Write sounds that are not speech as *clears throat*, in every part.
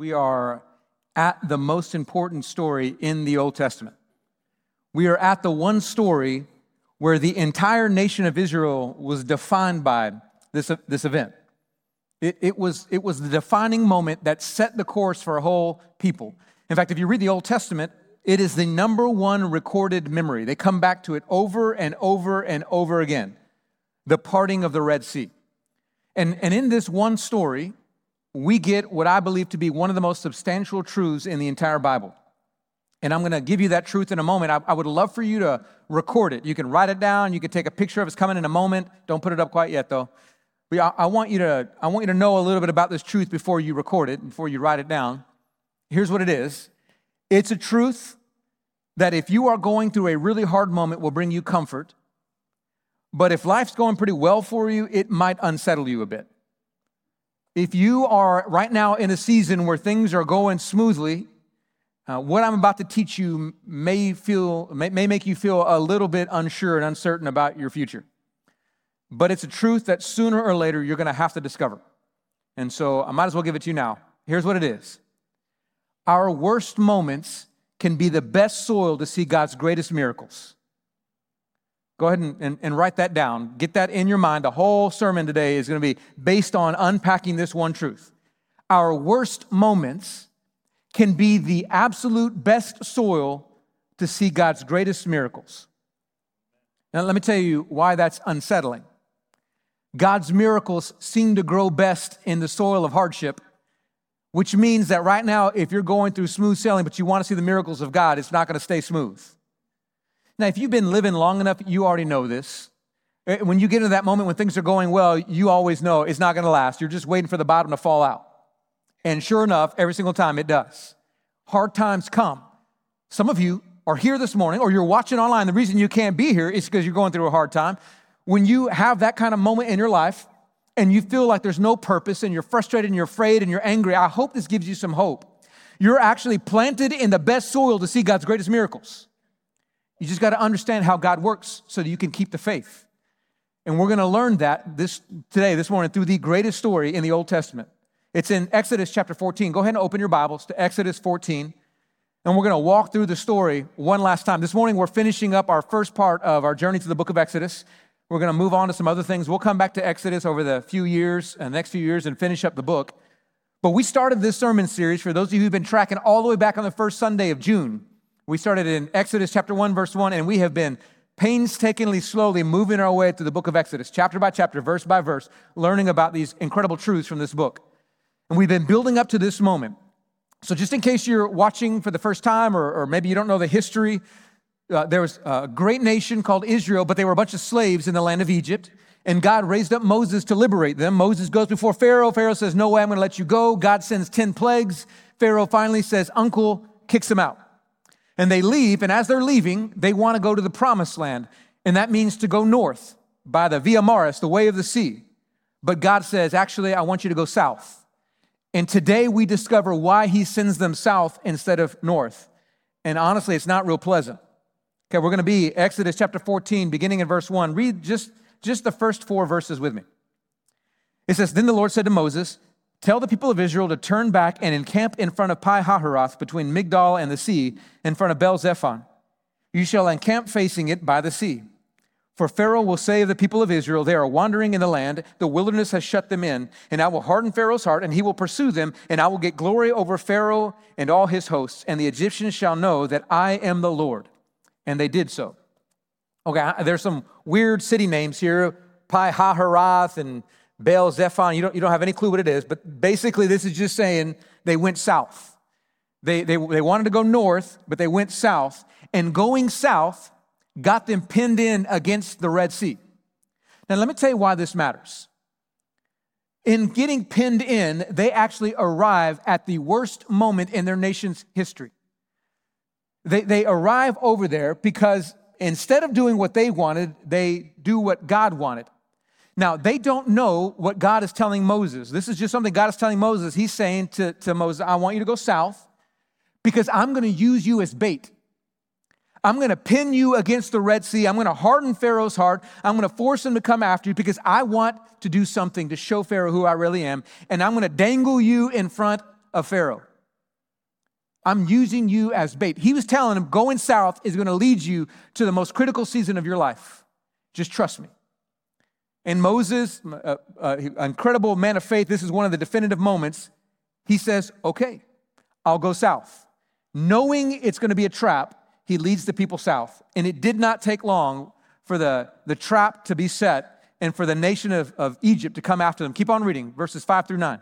We are at the most important story in the Old Testament. We are at the one story where the entire nation of Israel was defined by this, this event. It, it, was, it was the defining moment that set the course for a whole people. In fact, if you read the Old Testament, it is the number one recorded memory. They come back to it over and over and over again the parting of the Red Sea. And, and in this one story, we get what I believe to be one of the most substantial truths in the entire Bible. And I'm going to give you that truth in a moment. I, I, would love for you to record it. You can write it down. You can take a picture of it. It's coming in a moment. Don't put it up quite yet, though. But I, I, want you to, I want you to know a little bit about this truth before you record it, before you write it down. Here's what it is it's a truth that if you are going through a really hard moment, will bring you comfort. But if life's going pretty well for you, it might unsettle you a bit. If you are right now in a season where things are going smoothly, uh, what I'm about to teach you may feel may, may make you feel a little bit unsure and uncertain about your future. But it's a truth that sooner or later you're going to have to discover. And so I might as well give it to you now. Here's what it is. Our worst moments can be the best soil to see God's greatest miracles. Go ahead and, and, and, write that down. Get that in your mind. The whole sermon today is going to be based on unpacking this one truth. Our worst moments can be the absolute best soil to see God's greatest miracles. Now, let me tell you why that's unsettling. God's miracles seem to grow best in the soil of hardship which means that right now, if you're going through smooth sailing, but you want to see the miracles of God, it's not going to stay smooth. Now, if you've been living long enough, you already know this. Eh, when you get into that moment when things are going well, you always know it's not going to last. You're just waiting for the bottom to fall out. And sure enough, every single time it does. Hard times come. Some of you are here this morning or you're watching online. The reason you can't be here is because you're going through a hard time. When you have that kind of moment in your life, and you feel like there's no purpose and you're frustrated and you're afraid and you're angry, I hope this gives you some hope. You're actually planted in the best soil to see God's greatest miracles. You just got to understand how God works so that you can keep the faith. And we're going to learn that this today, this morning, through the greatest story in the Old Testament. It's in Exodus chapter 14. Go ahead and open your Bibles to Exodus 14. And we're going to walk through the story one last time. This morning, we're finishing up our first part of our journey to the book of Exodus. We're going to move on to some other things. We'll come back to Exodus over the few years, and uh, next few years, and finish up the book. But we started this sermon series for those of you who've been tracking all the way back on the first Sunday of June. We started in Exodus chapter 1, verse 1, and we have been painstakingly, slowly moving our way through the book of Exodus, chapter by chapter, verse by verse, learning about these incredible truths from this book. And we've been building up to this moment. So, just in case you're watching for the first time, or, or maybe you don't know the history, uh, there was a great nation called Israel, but they were a bunch of slaves in the land of Egypt. And God raised up Moses to liberate them. Moses goes before Pharaoh. Pharaoh says, No way, I'm going to let you go. God sends 10 plagues. Pharaoh finally says, Uncle, kicks them out. And they leave. And as they're leaving, they want to go to the promised land. And that means to go north by the Via Maris, the way of the sea. But God says, Actually, I want you to go south. And today we discover why he sends them south instead of north. And honestly, it's not real pleasant. Okay, we're going to be Exodus chapter 14, beginning in verse 1. Read just, just the first four verses with me. It says, Then the Lord said to Moses, Tell the people of Israel to turn back and encamp in front of Pi Hahiroth between Migdol and the sea, in front of Baal Zephon. You shall encamp facing it by the sea. For Pharaoh will say of the people of Israel, They are wandering in the land, the wilderness has shut them in, and I will harden Pharaoh's heart, and he will pursue them, and I will get glory over Pharaoh and all his hosts, and the Egyptians shall know that I am the Lord and they did so. Okay, there's some weird city names here, Pi Hahiroth and Baal Zephon. You don't, you don't have any clue what it is, but basically this is just saying they went south. They, they, they wanted to go north, but they went south. And going south got them pinned in against the Red Sea. Now, let me tell you why this matters. In getting pinned in, they actually arrive at the worst moment in their nation's history. They, they arrive over there because instead of doing what they wanted, they do what God wanted. Now, they don't know what God is telling Moses. This is just something God is telling Moses. He's saying to, to Moses, I want you to go south because I'm going to use you as bait. I'm going to pin you against the Red Sea. I'm going to harden Pharaoh's heart. I'm going to force him to come after you because I want to do something to show Pharaoh who I really am. And I'm going to dangle you in front of Pharaoh. I'm using you as bait. He was telling him, going south is going to lead you to the most critical season of your life. Just trust me. And Moses, uh, uh, incredible man of faith, this is one of the definitive moments. He says, Okay, I'll go south. Knowing it's going to be a trap, he leads the people south. And it did not take long for the, the trap to be set and for the nation of, of Egypt to come after them. Keep on reading, verses 5 through 9.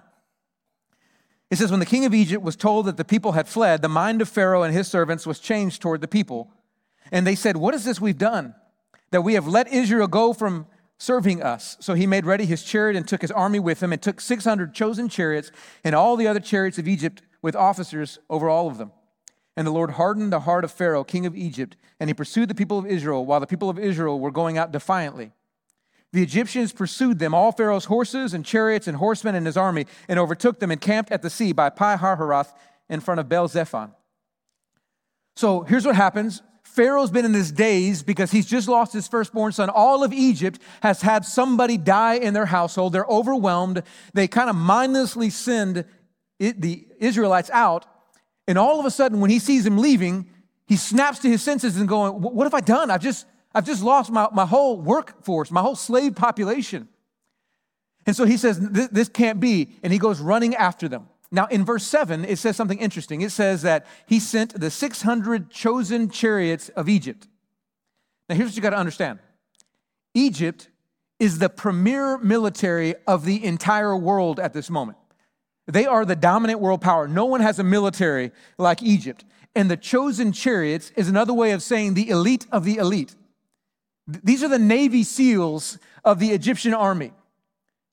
It says, When the king of Egypt was told that the people had fled, the mind of Pharaoh and his servants was changed toward the people. And they said, What is this we've done? That we have let Israel go from serving us. So he made ready his chariot and took his army with him and took 600 chosen chariots and all the other chariots of Egypt with officers over all of them. And the Lord hardened the heart of Pharaoh, king of Egypt, and he pursued the people of Israel while the people of Israel were going out defiantly. The Egyptians pursued them, all Pharaoh's horses and chariots and horsemen and his army, and overtook them and camped at the sea by Pi Hahiroth in front of Baal Zephon. So here's what happens Pharaoh's been in this daze because he's just lost his firstborn son. All of Egypt has had somebody die in their household. They're overwhelmed. They kind of mindlessly send it, the Israelites out. And all of a sudden, when he sees them leaving, he snaps to his senses and going, What have I done? I've just, I've just lost my, my whole workforce, my whole slave population. And so he says, This can't be. And he goes running after them. Now, in verse 7, it says something interesting. It says that he sent the 600 chosen chariots of Egypt. Now, here's what you got to understand Egypt is the premier military of the entire world at this moment. They are the dominant world power. No one has a military like Egypt. And the chosen chariots is another way of saying the elite of the elite. These are the Navy SEALs of the Egyptian army.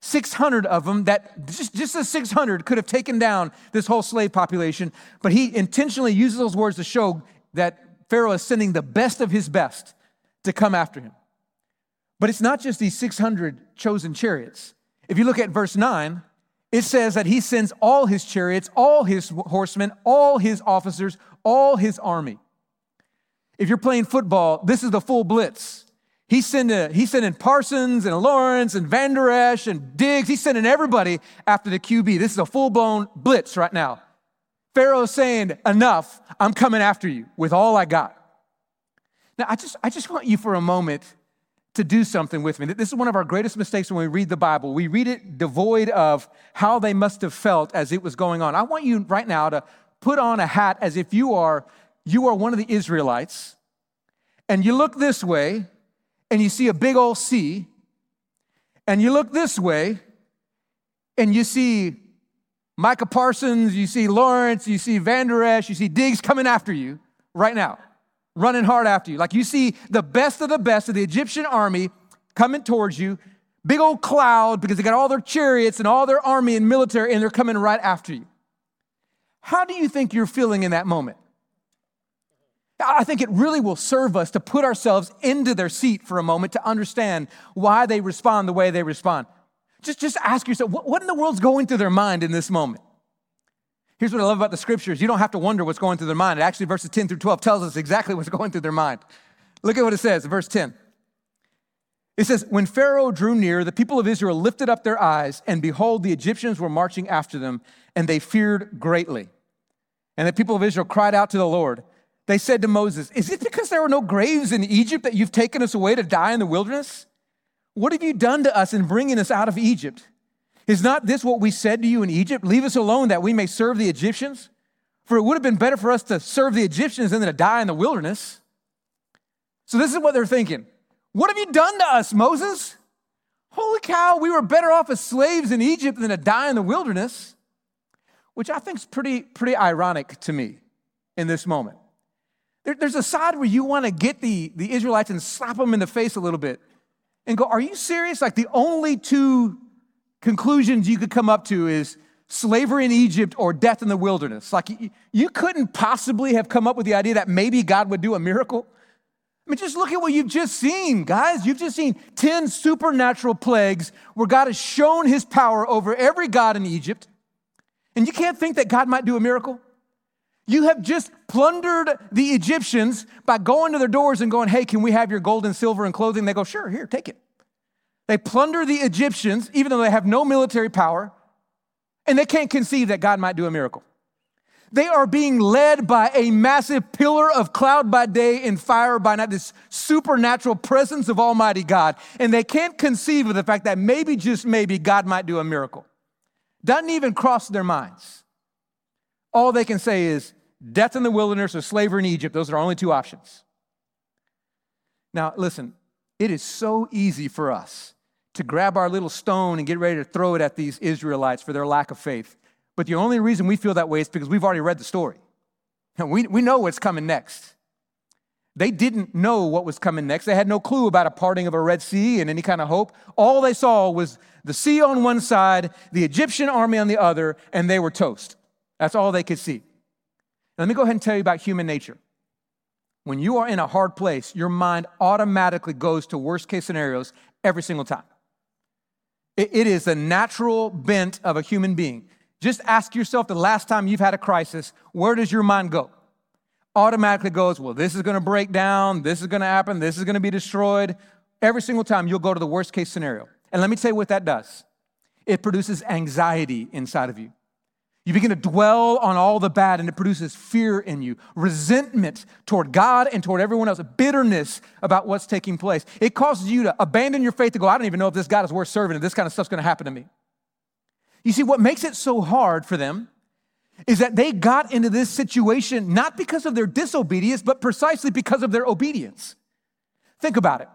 600 of them that just, just the 600 could have taken down this whole slave population, but he intentionally uses those words to show that Pharaoh is sending the best of his best to come after him. But it's not just these 600 chosen chariots. If you look at verse 9, it says that he sends all his chariots, all his horsemen, all his officers, all his army. If you're playing football, this is the full blitz. He's sending, uh, he's sending Parsons and Lawrence and Vander Esch and Diggs. He's sending everybody after the QB. This is a full blown blitz right now. Pharaoh's saying, Enough, I'm coming after you with all I got. Now, I just, I just want you for a moment to do something with me. This is one of our greatest mistakes when we read the Bible. We read it devoid of how they must have felt as it was going on. I want you right now to put on a hat as if you are, you are one of the Israelites, and you look this way and you see a big old sea, and you look this way and you see Micah Parsons, you see Lawrence, you see Vander Esch, you see Diggs coming after you right now, running hard after you. Like you see the best of the best of the Egyptian army coming towards you, big old cloud because they got all their chariots and all their army and military, and they're coming right after you. How do you think you're feeling in that moment? I think it really will serve us to put ourselves into their seat for a moment to understand why they respond the way they respond. Just, just ask yourself, what, what in the world's going through their mind in this moment? Here's what I love about the scriptures. You don't have to wonder what's going through their mind. It actually, verses 10 through 12 tells us exactly what's going through their mind. Look at what it says, verse 10. It says, When Pharaoh drew near, the people of Israel lifted up their eyes, and behold, the Egyptians were marching after them, and they feared greatly. And the people of Israel cried out to the Lord. They said to Moses, Is it because there were no graves in Egypt that you've taken us away to die in the wilderness? What have you done to us in bringing us out of Egypt? Is not this what we said to you in Egypt? Leave us alone that we may serve the Egyptians? For it would have been better for us to serve the Egyptians than to die in the wilderness. So, this is what they're thinking What have you done to us, Moses? Holy cow, we were better off as slaves in Egypt than to die in the wilderness, which I think is pretty, pretty ironic to me in this moment. There, there's a side where you want to get the, the Israelites and slap them in the face a little bit and go, Are you serious? Like the only two conclusions you could come up to is slavery in Egypt or death in the wilderness. Like you, you couldn't possibly have come up with the idea that maybe God would do a miracle. I mean, just look at what you've just seen, guys. You've just seen 10 supernatural plagues where God has shown his power over every God in Egypt. And you can't think that God might do a miracle? You have just plundered the Egyptians by going to their doors and going, Hey, can we have your gold and silver and clothing? They go, Sure, here, take it. They plunder the Egyptians, even though they have no military power, and they can't conceive that God might do a miracle. They are being led by a massive pillar of cloud by day and fire by night, this supernatural presence of Almighty God. And they can't conceive of the fact that maybe, just maybe, God might do a miracle. Doesn't even cross their minds. All they can say is death in the wilderness or slavery in Egypt. Those are our only two options. Now, listen, it is so easy for us to grab our little stone and get ready to throw it at these Israelites for their lack of faith. But the only reason we feel that way is because we've already read the story. And We, we know what's coming next. They didn't know what was coming next. They had no clue about a parting of a Red Sea and any kind of hope. All they saw was the sea on one side, the Egyptian army on the other, and they were toast. That's all they could see. Let me go ahead and tell you about human nature. When you are in a hard place, your mind automatically goes to worst case scenarios every single time. It is the natural bent of a human being. Just ask yourself the last time you've had a crisis, where does your mind go? Automatically goes, well, this is gonna break down, this is gonna happen, this is gonna be destroyed. Every single time you'll go to the worst case scenario. And let me tell you what that does it produces anxiety inside of you. You begin to dwell on all the bad, and it produces fear in you, resentment toward God and toward everyone else, bitterness about what's taking place. It causes you to abandon your faith to go, I don't even know if this God is worth serving, and this kind of stuff's gonna happen to me. You see, what makes it so hard for them is that they got into this situation not because of their disobedience, but precisely because of their obedience. Think about it.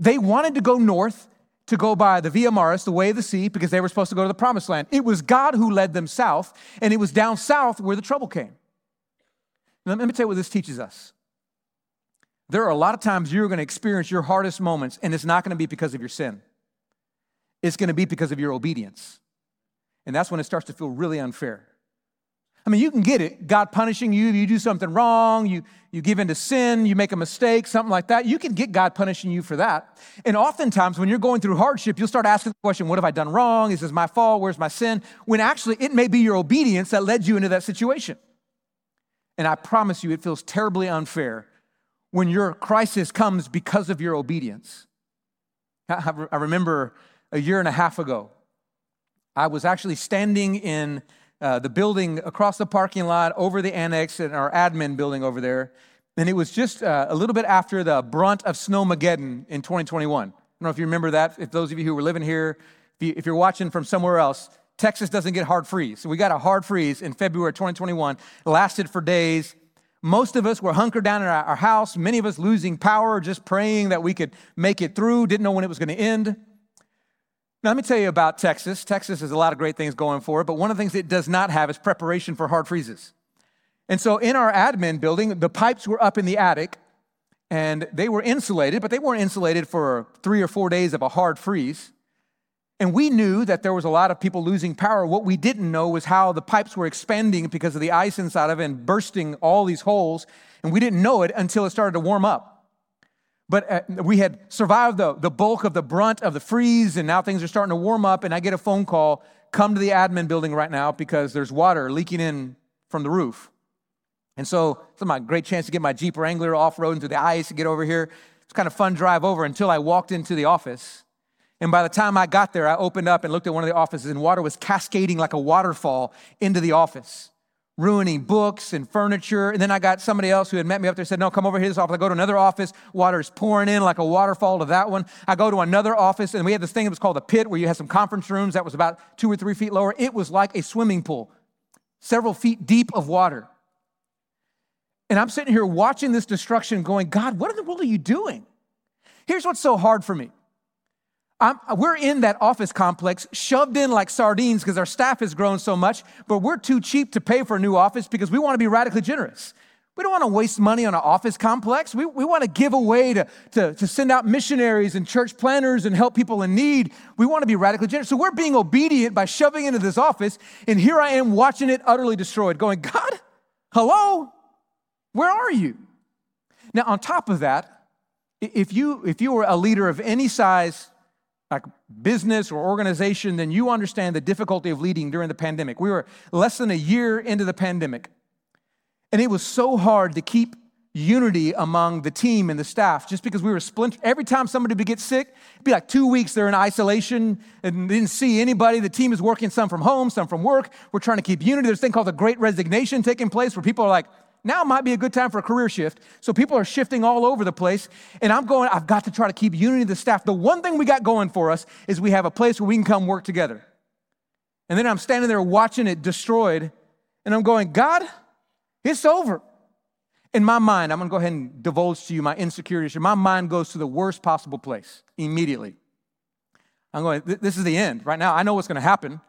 They wanted to go north to go by the Via Maris, the way of the sea, because they were supposed to go to the promised land. It was God who led them south, and it was down south where the trouble came. Now, let me tell you what this teaches us. There are a lot of times you're going to experience your hardest moments, and it's not going to be because of your sin. It's going to be because of your obedience. And that's when it starts to feel really unfair. I mean, you can get it. God punishing you, you do something wrong, you, you give into sin, you make a mistake, something like that. You can get God punishing you for that. And oftentimes, when you're going through hardship, you'll start asking the question, What have I done wrong? Is this my fault? Where's my sin? When actually, it may be your obedience that led you into that situation. And I promise you, it feels terribly unfair when your crisis comes because of your obedience. I remember a year and a half ago, I was actually standing in uh, the building across the parking lot over the annex and our admin building over there. And it was just uh, a little bit after the brunt of Snowmageddon in 2021. I don't know if you remember that. If those of you who were living here, if, you, if you're watching from somewhere else, Texas doesn't get hard freeze. So we got a hard freeze in February 2021. It lasted for days. Most of us were hunkered down in our house, many of us losing power, just praying that we could make it through, didn't know when it was going to end. Now, let me tell you about Texas. Texas has a lot of great things going for it, but one of the things it does not have is preparation for hard freezes. And so, in our admin building, the pipes were up in the attic and they were insulated, but they weren't insulated for three or four days of a hard freeze. And we knew that there was a lot of people losing power. What we didn't know was how the pipes were expanding because of the ice inside of it and bursting all these holes. And we didn't know it until it started to warm up. But uh, we had survived the, the bulk of the brunt of the freeze, and now things are starting to warm up. And I get a phone call come to the admin building right now because there's water leaking in from the roof. And so it's my great chance to get my Jeep Wrangler off road into the ice and get over here. It's kind of fun drive over until I walked into the office. And by the time I got there, I opened up and looked at one of the offices, and water was cascading like a waterfall into the office ruining books and furniture. And then I got somebody else who had met me up there said, No, come over here to his office. I go to another office, water is pouring in like a waterfall to that one. I go to another office, and we had this thing that was called a pit where you had some conference rooms that was about two or three feet lower. It was like a swimming pool, several feet deep of water. And I'm sitting here watching this destruction going, God, what in the world are you doing? Here's what's so hard for me I'm, we're in that office complex, shoved in like sardines because our staff has grown so much, but we're too cheap to pay for a new office because we want to be radically generous. We don't want to waste money on an office complex. We, we want to give away to, to, to send out missionaries and church planters and help people in need. We want to be radically generous. So we're being obedient by shoving into this office, and here I am watching it utterly destroyed, going, God, hello, where are you? Now, on top of that, if you, if you were a leader of any size like business or organization, then you understand the difficulty of leading during the pandemic. We were less than a year into the pandemic, and it was so hard to keep unity among the team and the staff just because we were splintered. Every time somebody would get sick, it'd be like two weeks they're in isolation and didn't see anybody. The team is working some from home, some from work. We're trying to keep unity. There's a thing called the great resignation taking place where people are like, now might be a good time for a career shift. So people are shifting all over the place. And I'm going, I've got to try to keep unity of the staff. The one thing we got going for us is we have a place where we can come work together. And then I'm standing there watching it destroyed. And I'm going, God, it's over. In my mind, I'm gonna go ahead and divulge to you my insecurities. My mind goes to the worst possible place immediately. I'm going, this is the end. Right now, I know what's gonna happen.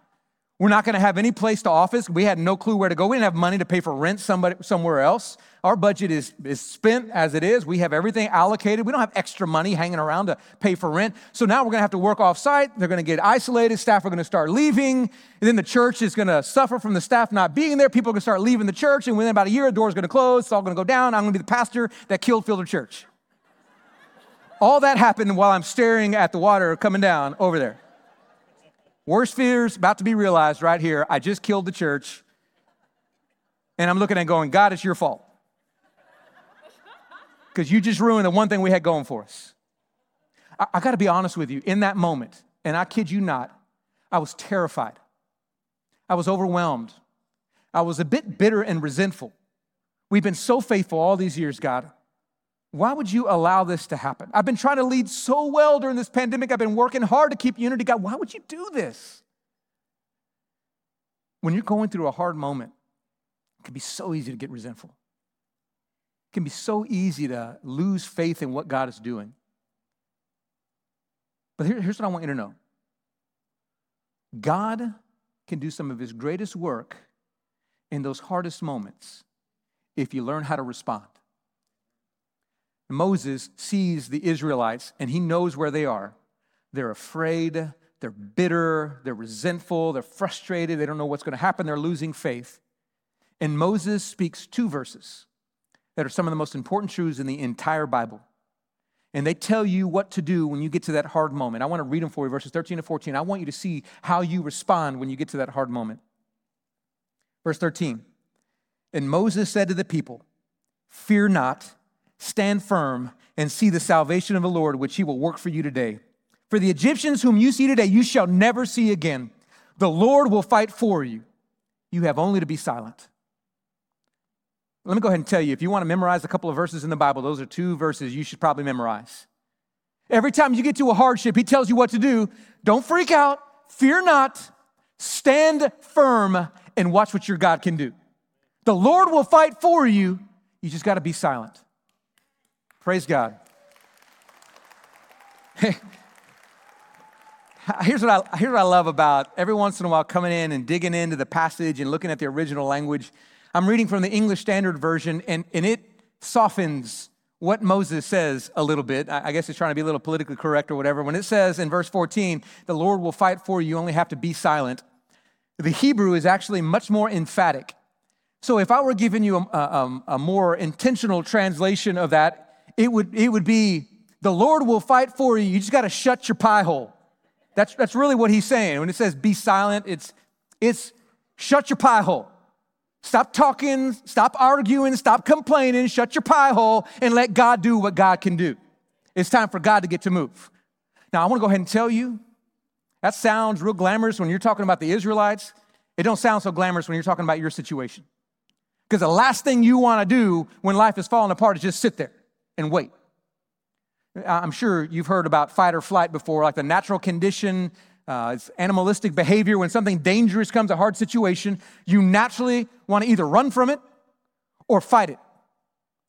We're not going to have any place to office. We had no clue where to go. We didn't have money to pay for rent somebody, somewhere else. Our budget is, is spent as it is. We have everything allocated. We don't have extra money hanging around to pay for rent. So now we're going to have to work off site. They're going to get isolated. Staff are going to start leaving. And then the church is going to suffer from the staff not being there. People are going to start leaving the church. And within about a year, the door's going to close. It's all going to go down. I'm going to be the pastor that killed Fielder Church. all that happened while I'm staring at the water coming down over there. Worst fears about to be realized right here. I just killed the church. And I'm looking at going, God, it's your fault. Because you just ruined the one thing we had going for us. I, I got to be honest with you. In that moment, and I kid you not, I was terrified. I was overwhelmed. I was a bit bitter and resentful. We've been so faithful all these years, God. Why would you allow this to happen? I've been trying to lead so well during this pandemic. I've been working hard to keep unity. God, why would you do this? When you're going through a hard moment, it can be so easy to get resentful. It can be so easy to lose faith in what God is doing. But here, here's what I want you to know God can do some of his greatest work in those hardest moments if you learn how to respond. Moses sees the Israelites and he knows where they are. They're afraid, they're bitter, they're resentful, they're frustrated, they don't know what's going to happen, they're losing faith. And Moses speaks two verses that are some of the most important truths in the entire Bible. And they tell you what to do when you get to that hard moment. I want to read them for you, verses 13 to 14. I want you to see how you respond when you get to that hard moment. Verse 13 And Moses said to the people, Fear not stand firm and see the salvation of the Lord, which he will work for you today. For the Egyptians whom you see today, you shall never see again. The Lord will fight for you. You have only to be silent. Let me go ahead and tell you if you want to memorize a couple of verses in the Bible, those are two verses you should probably memorize. Every time you get to a hardship, he tells you what to do. Don't freak out, fear not, stand firm, and watch what your God can do. The Lord will fight for you. You just got to be silent. Praise God. *laughs* Here's what, I, here's what I love about every once in a while coming in and digging into the passage and looking at the original language. I'm reading from the English Standard Version, and, and it softens what Moses says a little bit. I guess it's trying to be a little politically correct or whatever. When it says in verse 14, the Lord will fight for you, you only have to be silent, the Hebrew is actually much more emphatic. So if I were giving you a, a, a more intentional translation of that, it would, it would be the Lord will fight for you. You just got to shut your pie hole. That's, that's really what he's saying. When it says be silent, it's, it's shut your pie hole. Stop talking, stop arguing, stop complaining, shut your pie hole, and let God do what God can do. It's time for God to get to move. Now, I want to go ahead and tell you that sounds real glamorous when you're talking about the Israelites. It don't sound so glamorous when you're talking about your situation. Because the last thing you want to do when life is falling apart is just sit there and wait. I'm sure you've heard about fight or flight before, like the natural condition, uh, it's animalistic behavior. When something dangerous comes, a hard situation, you naturally want to either run from it or fight it.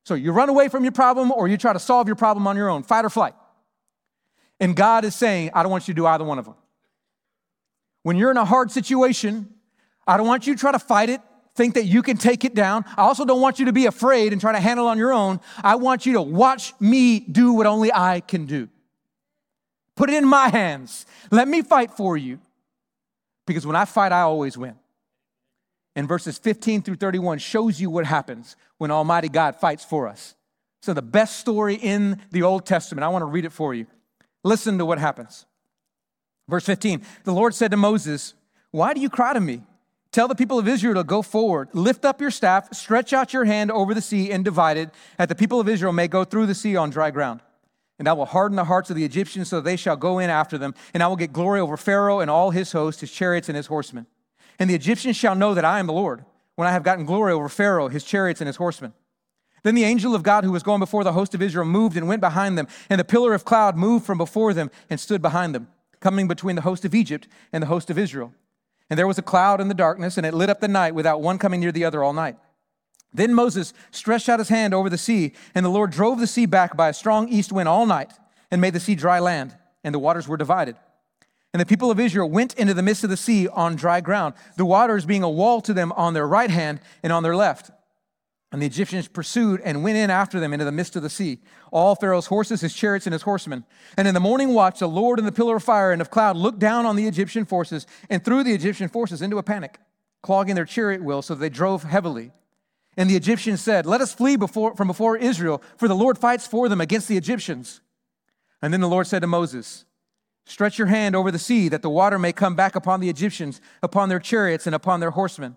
So you run away from your problem or you try to solve your problem on your own, fight or flight. And God is saying, I don't want you to do either one of them. When you're in a hard situation, I don't want you to try to fight it think that you can take it down. I also don't want you to be afraid and try to handle on your own. I want you to watch me do what only I can do. Put it in my hands. Let me fight for you. Because when I fight, I always win. And verses 15 through 31 shows you what happens when Almighty God fights for us. So, the best story in the Old Testament, I want to read it for you. Listen to what happens. Verse 15 The Lord said to Moses, Why do you cry to me? Tell the people of Israel to go forward. Lift up your staff, stretch out your hand over the sea, and divide it, that the people of Israel may go through the sea on dry ground. And I will harden the hearts of the Egyptians so they shall go in after them, and I will get glory over Pharaoh and all his host, his chariots, and his horsemen. And the Egyptians shall know that I am the Lord, when I have gotten glory over Pharaoh, his chariots, and his horsemen. Then the angel of God who was going before the host of Israel moved and went behind them, and the pillar of cloud moved from before them and stood behind them, coming between the host of Egypt and the host of Israel. And there was a cloud in the darkness, and it lit up the night without one coming near the other all night. Then Moses stretched out his hand over the sea, and the Lord drove the sea back by a strong east wind all night, and made the sea dry land, and the waters were divided. And the people of Israel went into the midst of the sea on dry ground, the waters being a wall to them on their right hand and on their left. And the Egyptians pursued and went in after them into the midst of the sea, all Pharaoh's horses, his chariots, and his horsemen. And in the morning watch, the Lord in the pillar of fire and of cloud looked down on the Egyptian forces and threw the Egyptian forces into a panic, clogging their chariot wheels so that they drove heavily. And the Egyptians said, Let us flee before, from before Israel, for the Lord fights for them against the Egyptians. And then the Lord said to Moses, Stretch your hand over the sea, that the water may come back upon the Egyptians, upon their chariots, and upon their horsemen.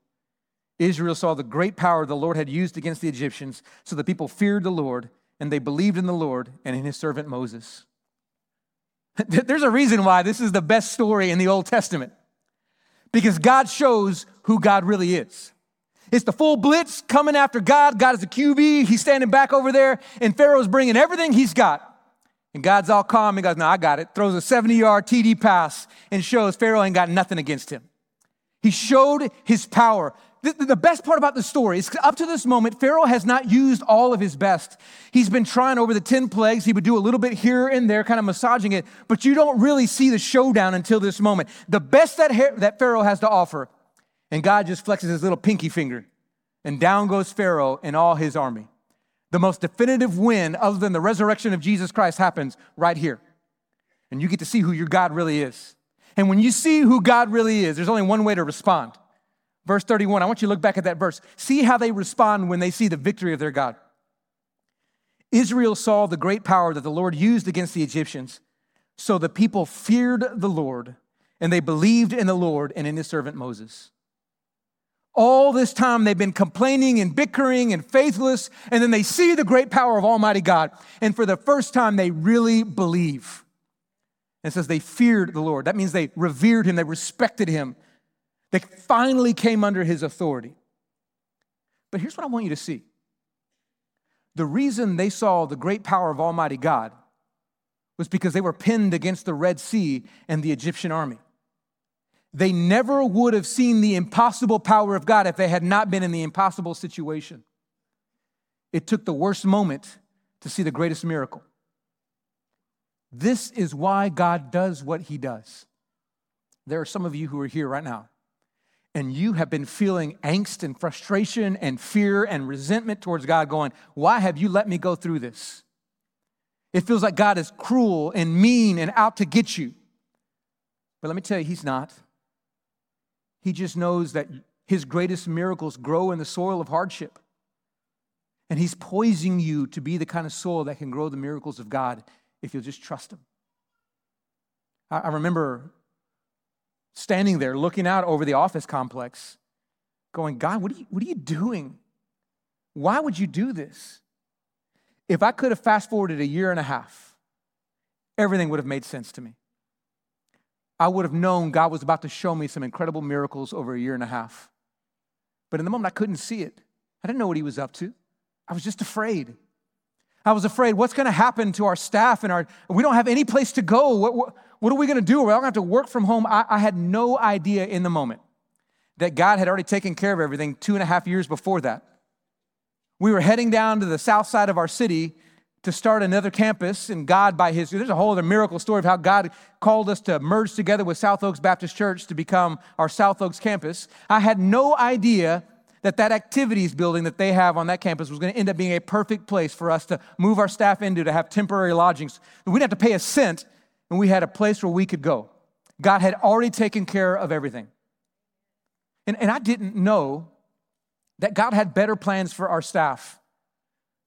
Israel saw the great power the Lord had used against the Egyptians, so the people feared the Lord, and they believed in the Lord and in his servant Moses. *laughs* There's a reason why this is the best story in the Old Testament, because God shows who God really is. It's the full blitz coming after God. God is a QB. He's standing back over there, and Pharaoh's bringing everything he's got. And God's all calm. He goes, No, I got it. Throws a 70 yard TD pass and shows Pharaoh ain't got nothing against him. He showed his power. The, the, best part about the story is up to this moment, Pharaoh has not used all of his best. He's been trying over the 10 plagues. He would do a little bit here and there, kind of massaging it, but you don't really see the showdown until this moment. The best that, that Pharaoh has to offer, and God just flexes his little pinky finger, and down goes Pharaoh and all his army. The most definitive win, other than the resurrection of Jesus Christ, happens right here. And you get to see who your God really is. And when you see who God really is, there's only one way to respond. Verse 31, I want you to look back at that verse. See how they respond when they see the victory of their God. Israel saw the great power that the Lord used against the Egyptians. So the people feared the Lord and they believed in the Lord and in his servant Moses. All this time they've been complaining and bickering and faithless, and then they see the great power of Almighty God. And for the first time, they really believe. It says they feared the Lord. That means they revered him, they respected him. They finally came under his authority. But here's what I want you to see the reason they saw the great power of Almighty God was because they were pinned against the Red Sea and the Egyptian army. They never would have seen the impossible power of God if they had not been in the impossible situation. It took the worst moment to see the greatest miracle. This is why God does what he does. There are some of you who are here right now, and you have been feeling angst and frustration and fear and resentment towards God, going, Why have you let me go through this? It feels like God is cruel and mean and out to get you. But let me tell you, He's not. He just knows that His greatest miracles grow in the soil of hardship. And He's poising you to be the kind of soil that can grow the miracles of God if you'll just trust Him. I, remember standing there looking out over the office complex, going, God, what are you, what are you doing? Why would you do this? If I could have fast forwarded a year and a half, everything would have made sense to me. I would have known God was about to show me some incredible miracles over a year and a half. But in the moment, I couldn't see it. I didn't know what he was up to. I was just afraid. I was afraid, what's going to happen to our staff and our, we don't have any place to go. What, what, what are we going to do? We're going to have to work from home. I, I had no idea in the moment that God had already taken care of everything two and a half years before that. We were heading down to the south side of our city to start another campus, and God, by His, there's a whole other miracle story of how God called us to merge together with South Oaks Baptist Church to become our South Oaks campus. I had no idea that that activities building that they have on that campus was going to end up being a perfect place for us to move our staff into to have temporary lodgings. We didn't have to pay a cent, and we had a place where we could go. God had already taken care of everything. And, and I didn't know that God had better plans for our staff.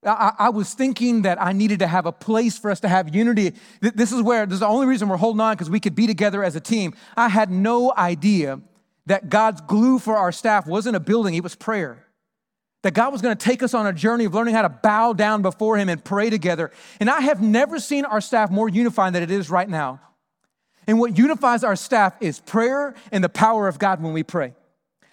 I, I, was thinking that I needed to have a place for us to have unity. This is where, this is the only reason we're holding on because we could be together as a team. I had no idea that God's glue for our staff wasn't a building, it was prayer. That God was going to take us on a journey of learning how to bow down before Him and pray together. And I have never seen our staff more unified than it is right now. And what unifies our staff is prayer and the power of God when we pray.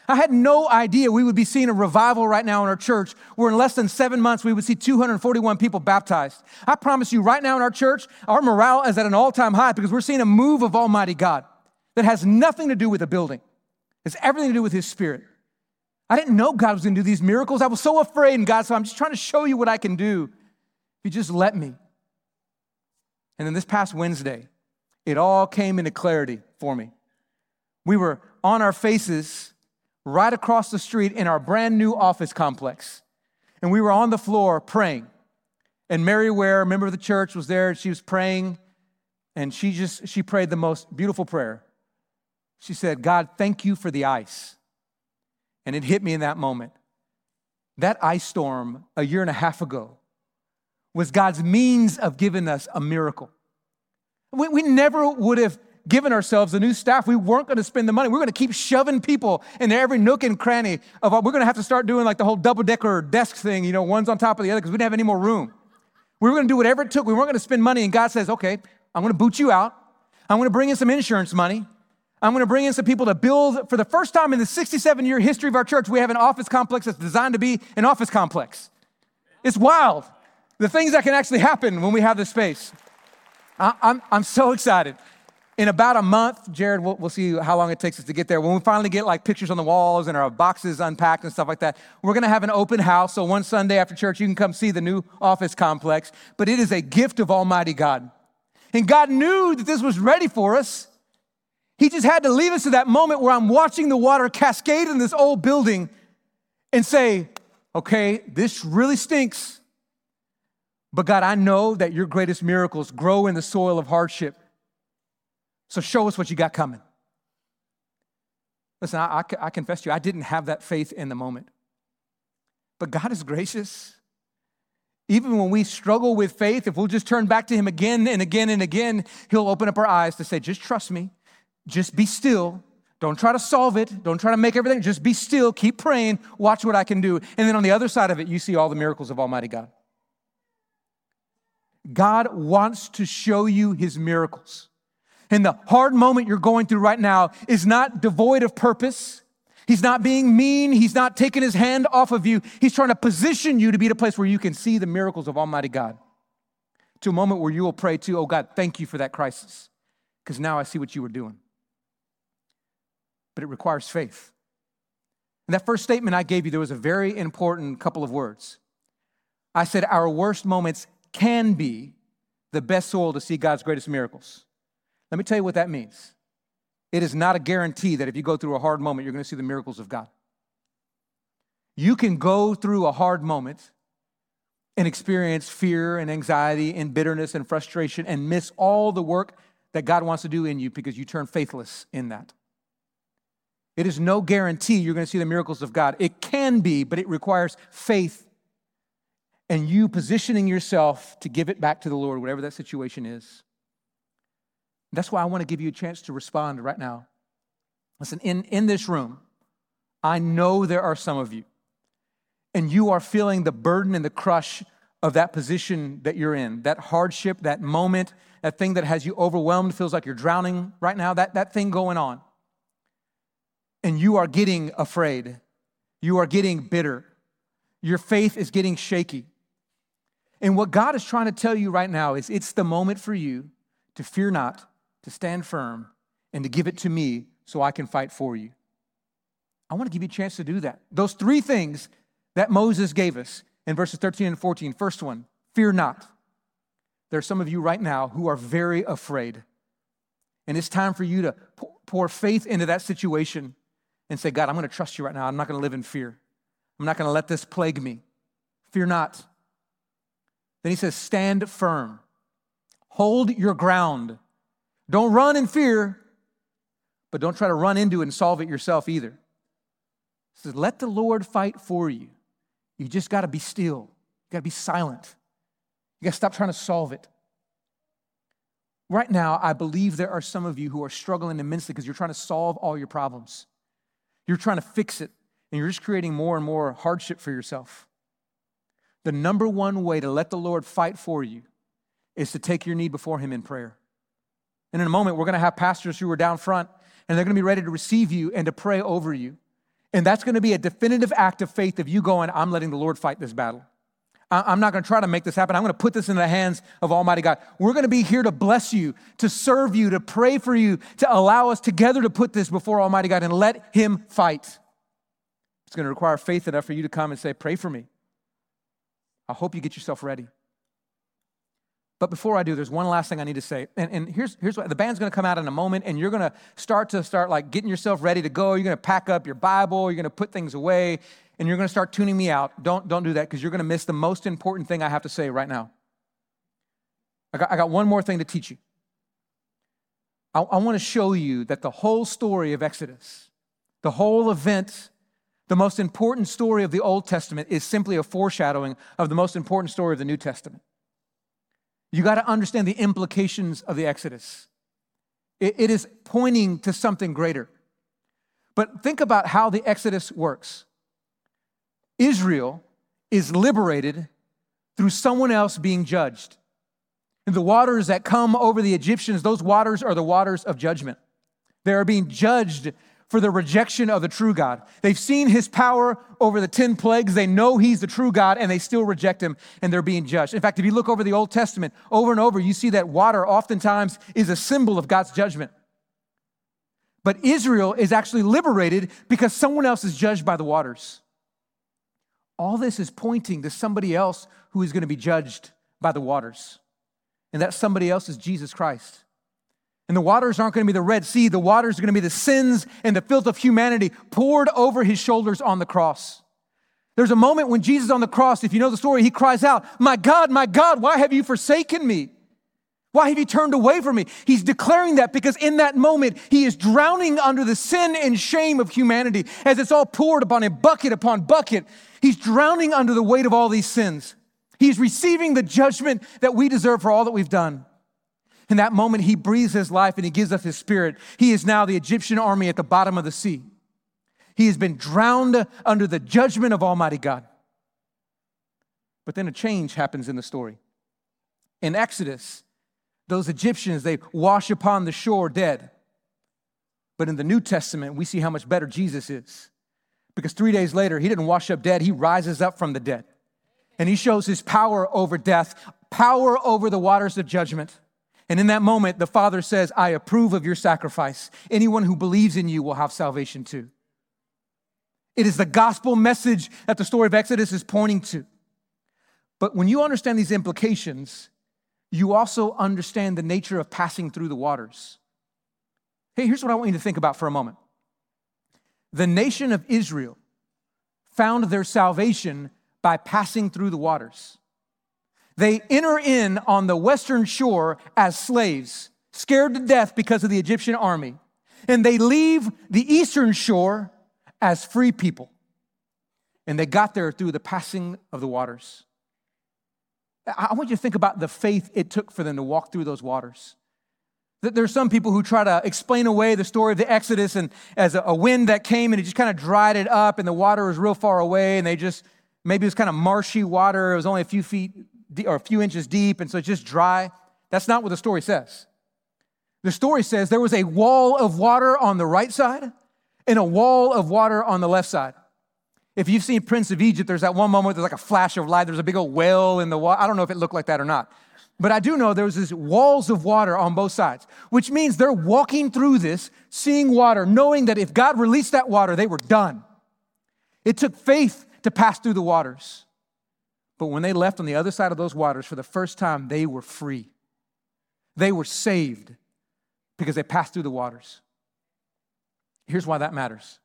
I had no idea we would be seeing a revival right now in our church where in less than seven months we would see 241 people baptized. I promise you, right now in our church, our morale is at an all time high because we're seeing a move of Almighty God that has nothing to do with a building, it's everything to do with His Spirit. I didn't know God was going to do these miracles. I was so afraid, and God said, I'm just trying to show you what I can do if you just let me. And then this past Wednesday, it all came into clarity for me. We were on our faces right across the street in our brand new office complex. And we were on the floor praying. And Mary Ware, a member of the church, was there. and She was praying, and she just she prayed the most beautiful prayer. She said, God, thank you for the ice. And it hit me in that moment. That ice storm a year and a half ago was God's means of giving us a miracle. We, we never would have given ourselves a new staff, we weren't going to spend the money. We are going to keep shoving people into every nook and cranny of we're going to have to start doing like the whole double decker desk thing, you know, one's on top of the other because we didn't have any more room. We were going to do whatever it took. We weren't going to spend money. And God says, okay, I'm going to boot you out. I'm going to bring in some insurance money. I'm going to bring in some people to build, for the first time in the 67 year history of our church, we have an office complex that's designed to be an office complex. It's wild. The things that can actually happen when we have this space. I, I'm, I'm so excited in about a month, Jared, we'll, we'll, see how long it takes us to get there. When we finally get like pictures on the walls and our boxes unpacked and stuff like that, we're gonna have an open house. So one Sunday after church, you can come see the new office complex. But it is a gift of Almighty God. And God knew that this was ready for us. He just had to leave us to that moment where I'm watching the water cascade in this old building and say, okay, this really stinks. But God, I know that your greatest miracles grow in the soil of hardship. So show us what you got coming. Listen, I, I, I confess to you, I didn't have that faith in the moment. But God is gracious. Even when we struggle with faith, if we'll just turn back to Him again and again and again, He'll open up our eyes to say, just trust me, just be still. Don't try to solve it. Don't try to make everything. Just be still. Keep praying. Watch what I can do. And then on the other side of it, you see all the miracles of Almighty God. God wants to show you His miracles and the hard moment you're going through right now is not devoid of purpose. He's not being mean. He's not taking his hand off of you. He's trying to position you to be the place where you can see the miracles of Almighty God. To a moment where you will pray to, oh God, thank you for that crisis, because now I see what you were doing. But it requires faith. In that first statement I gave you, there was a very important couple of words. I said, Our worst moments can be the best soil to see God's greatest miracles. Let me tell you what that means. It is not a guarantee that if you go through a hard moment, you're going to see the miracles of God. You can go through a hard moment and experience fear and anxiety and bitterness and frustration and miss all the work that God wants to do in you because you turn faithless in that. It is no guarantee you're going to see the miracles of God. It can be, but it requires faith and you positioning yourself to give it back to the Lord, whatever that situation is. That's why I want to give you a chance to respond right now. Listen, in, in this room, I know there are some of you, and you are feeling the burden and the crush of that position that you're in, that hardship, that moment, that thing that has you overwhelmed, feels like you're drowning right now, that, that thing going on. And you are getting afraid. You are getting bitter. Your faith is getting shaky. And what God is trying to tell you right now is it's the moment for you to fear not, to stand firm, and to give it to me so I can fight for you. I want to give you a chance to do that. Those three things that Moses gave us in verses 13 and 14. First one, fear not. there are some of you right now who are very afraid. And it's time for you to pour faith into that situation and say, God, I'm going to trust you right now. I'm not going to live in fear. I'm not going to let this plague me. Fear not. Then he says, stand firm. Hold your ground. Don't run in fear, but don't try to run into it and solve it yourself either. He says, let the Lord fight for you. You just got to be still. You got to be silent. You got to stop trying to solve it. Right now, I believe there are some of you who are struggling immensely because you're trying to solve all your problems. You're trying to fix it, and you're just creating more and more hardship for yourself. The number one way to let the Lord fight for you is to take your need before Him in prayer. And in a moment, we're going to have pastors who are down front, and they're going to be ready to receive you and to pray over you. And that's going to be a definitive act of faith of you going, I'm letting the Lord fight this battle. I'm not going to try to make this happen. I'm going to put this in the hands of Almighty God. We're going to be here to bless you, to serve you, to pray for you, to allow us together to put this before Almighty God and let Him fight. It's going to require faith enough for you to come and say, Pray for me. I hope you get yourself ready. But before I do, there's one last thing I need to say. And, and here's, here's what the band's gonna come out in a moment, and you're gonna start to start like getting yourself ready to go. You're gonna pack up your Bible, you're gonna put things away, and you're gonna start tuning me out. Don't, don't do that because you're gonna miss the most important thing I have to say right now. I got, I got one more thing to teach you. I, I wanna show you that the whole story of Exodus, the whole event the most important story of the Old Testament is simply a foreshadowing of the most important story of the New Testament. You got to understand the implications of the Exodus. It, it is pointing to something greater. But think about how the Exodus works Israel is liberated through someone else being judged. And the waters that come over the Egyptians, those waters are the waters of judgment. They are being judged for the rejection of the true God. They've seen his power over the 10 plagues. They know he's the true God and they still reject him and they're being judged. In fact, if you look over the Old Testament over and over, you see that water oftentimes is a symbol of God's judgment. But Israel is actually liberated because someone else is judged by the waters. All this is pointing to somebody else who is going to be judged by the waters. And that somebody else is Jesus Christ. And the waters aren't going to be the Red Sea, the waters are going to be the sins and the filth of humanity poured over his shoulders on the cross. There's a moment when Jesus on the cross, if you know the story, he cries out, My God, my God, why have you forsaken me? Why have you turned away from me? He's declaring that because in that moment, he is drowning under the sin and shame of humanity as it's all poured upon him, bucket upon bucket. He's drowning under the weight of all these sins. He's receiving the judgment that we deserve for all that we've done. In that moment, he breathes his life and he gives us his spirit. He is now the Egyptian army at the bottom of the sea. He has been drowned under the judgment of Almighty God. But then a change happens in the story. In Exodus, those Egyptians, they wash upon the shore dead. But in the New Testament, we see how much better Jesus is. Because three days later, he didn't wash up dead, he rises up from the dead. And he shows his power over death, power over the waters of judgment. And in that moment, the Father says, I approve of your sacrifice. Anyone who believes in you will have salvation too. It is the gospel message that the story of Exodus is pointing to. But when you understand these implications, you also understand the nature of passing through the waters. Hey, here's what I want you to think about for a moment. The nation of Israel found their salvation by passing through the waters. They enter in on the western shore as slaves, scared to death because of the Egyptian army. And they leave the eastern shore as free people. And they got there through the passing of the waters. I want you to think about the faith it took for them to walk through those waters. There's some people who try to explain away the story of the Exodus and as a wind that came and it just kind of dried it up and the water was real far away and they just, maybe it was kind of marshy water. It was only a few feet or a few inches deep, and so it's just dry. That's not what the story says. The story says there was a wall of water on the right side and a wall of water on the left side. If you've seen Prince of Egypt, there's that one moment there's like a flash of light. There's a big old whale in the water. I don't know if it looked like that or not. But I do know there was these walls of water on both sides, which means they're walking through this, seeing water, knowing that if God released that water, they were done. It took faith to pass through the waters. But when they left on the other side of those waters for the first time, they were free. They were saved because they passed through the waters. Here's why that matters.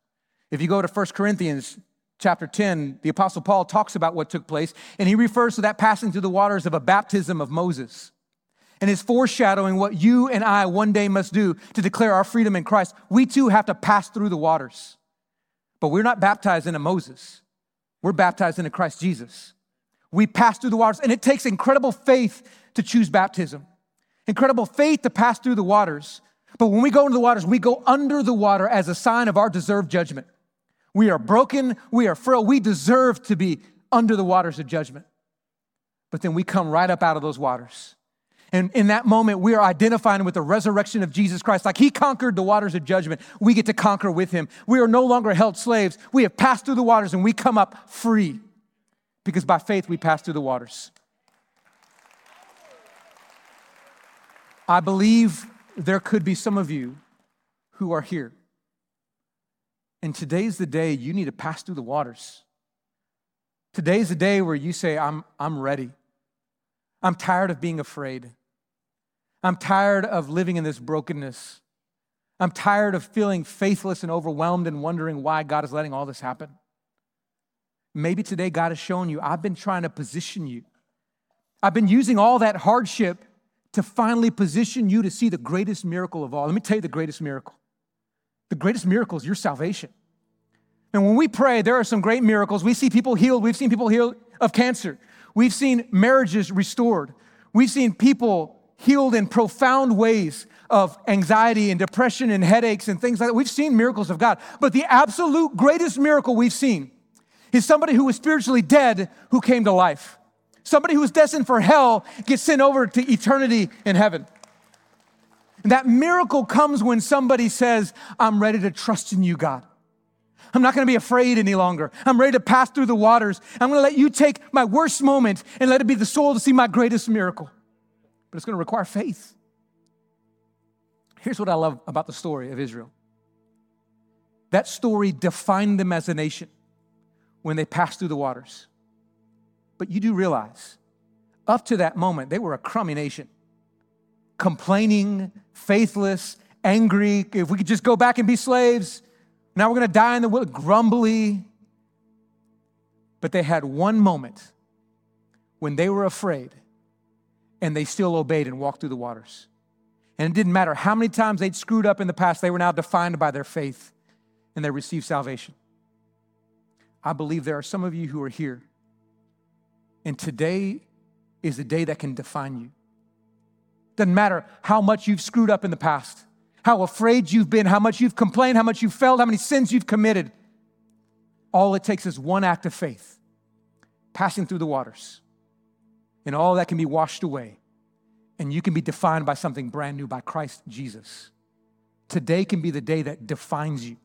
If you go to 1 Corinthians chapter 10, the Apostle Paul talks about what took place, and he refers to that passing through the waters of a baptism of Moses. And is foreshadowing what you and I one day must do to declare our freedom in Christ. We too have to pass through the waters. But we're not baptized into Moses, we're baptized into Christ Jesus. We pass through the waters, and it takes incredible faith to choose baptism, incredible faith to pass through the waters. But when we go into the waters, we go under the water as a sign of our deserved judgment. We are broken, we are frail, we deserve to be under the waters of judgment. But then we come right up out of those waters. And in that moment, we are identifying with the resurrection of Jesus Christ. Like he conquered the waters of judgment, we get to conquer with him. We are no longer held slaves. We have passed through the waters and we come up free because by faith we pass through the waters. I believe there could be some of you who are here. And today's the day you need to pass through the waters. Today's the day where you say, I'm, I'm ready. I'm tired of being afraid. I'm tired of living in this brokenness. I'm tired of feeling faithless and overwhelmed and wondering why God is letting all this happen. Maybe today God has shown you, I've been trying to position you. I've been using all that hardship to finally position you to see the greatest miracle of all. Let me tell you the greatest miracle. The greatest miracle is your salvation. And when we pray, there are some great miracles. We see people healed. We've seen people healed of cancer. We've seen marriages restored. We've seen people healed in profound ways of anxiety and depression and headaches and things like that. We've seen miracles of God. But the absolute greatest miracle we've seen is somebody who was spiritually dead who came to life. Somebody who was destined for hell gets sent over to eternity in heaven. And that miracle comes when somebody says, I'm ready to trust in you, God. I'm not to be afraid any longer. I'm ready to pass through the waters. I'm to let you take my worst moment and let it be the soul to see my greatest miracle. But it's to require faith. Here's what I love about the story of Israel that story defined them as a nation when they passed through the waters. But you do realize, up to that moment, they were a crummy nation, complaining, faithless, angry. If we could just go back and be slaves, now we're going to die in the wilderness, grumbly. But they had one moment when they were afraid and they still obeyed and walked through the waters. And it didn't matter how many times they'd screwed up in the past, they were now defined by their faith and they received salvation. I believe there are some of you who are here, and today is the day that can define you. Doesn't matter how much you've screwed up in the past how afraid you've been, how much you've complained, how much you've failed, how many sins you've committed. All it takes is one act of faith, passing through the waters, and all that can be washed away. And you can be defined by something brand new by Christ Jesus. Today can be the day that defines you.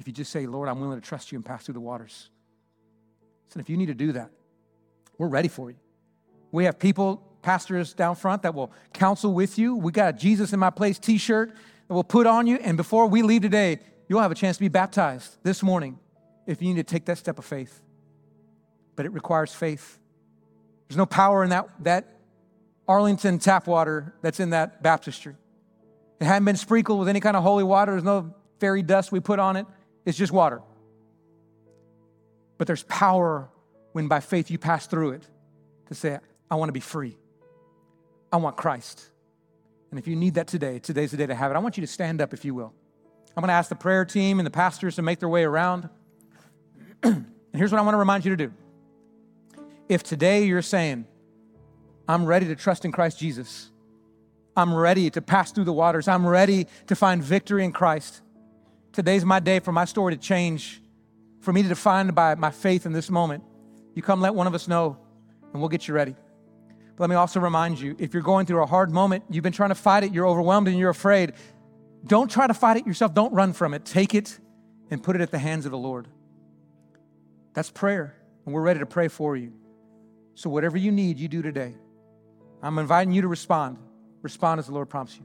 If you just say, Lord, I'm willing to trust you and pass through the waters. So if you need to do that, we're ready for you. We have people pastors down front that will counsel with you. We got a Jesus in my place t shirt that we'll put on you. And before we leave today, you'll have a chance to be baptized this morning if you need to take that step of faith. But it requires faith. There's no power in that, that Arlington tap water that's in that baptistry. It hadn't been sprinkled with any kind of holy water. There's no fairy dust we put on it. It's just water. But there's power when by faith you pass through it to say, I want to be free. I want Christ. And if you need that today, today's the day to have it. I want you to stand up, if you will. I'm going to ask the prayer team and the pastors to make their way around. *clears throat* and here's what I want to remind you to do. If today you're saying, I'm ready to trust in Christ Jesus, I'm ready to pass through the waters, I'm ready to find victory in Christ, today's my day for my story to change, for me to define by my faith in this moment. You come let one of us know, and we'll get you ready. But let me also remind you if you're going through a hard moment, you've been trying to fight it, you're overwhelmed and you're afraid, don't try to fight it yourself. Don't run from it. Take it and put it at the hands of the Lord. That's prayer, and we're ready to pray for you. So, whatever you need, you do today. I'm inviting you to respond. Respond as the Lord prompts you.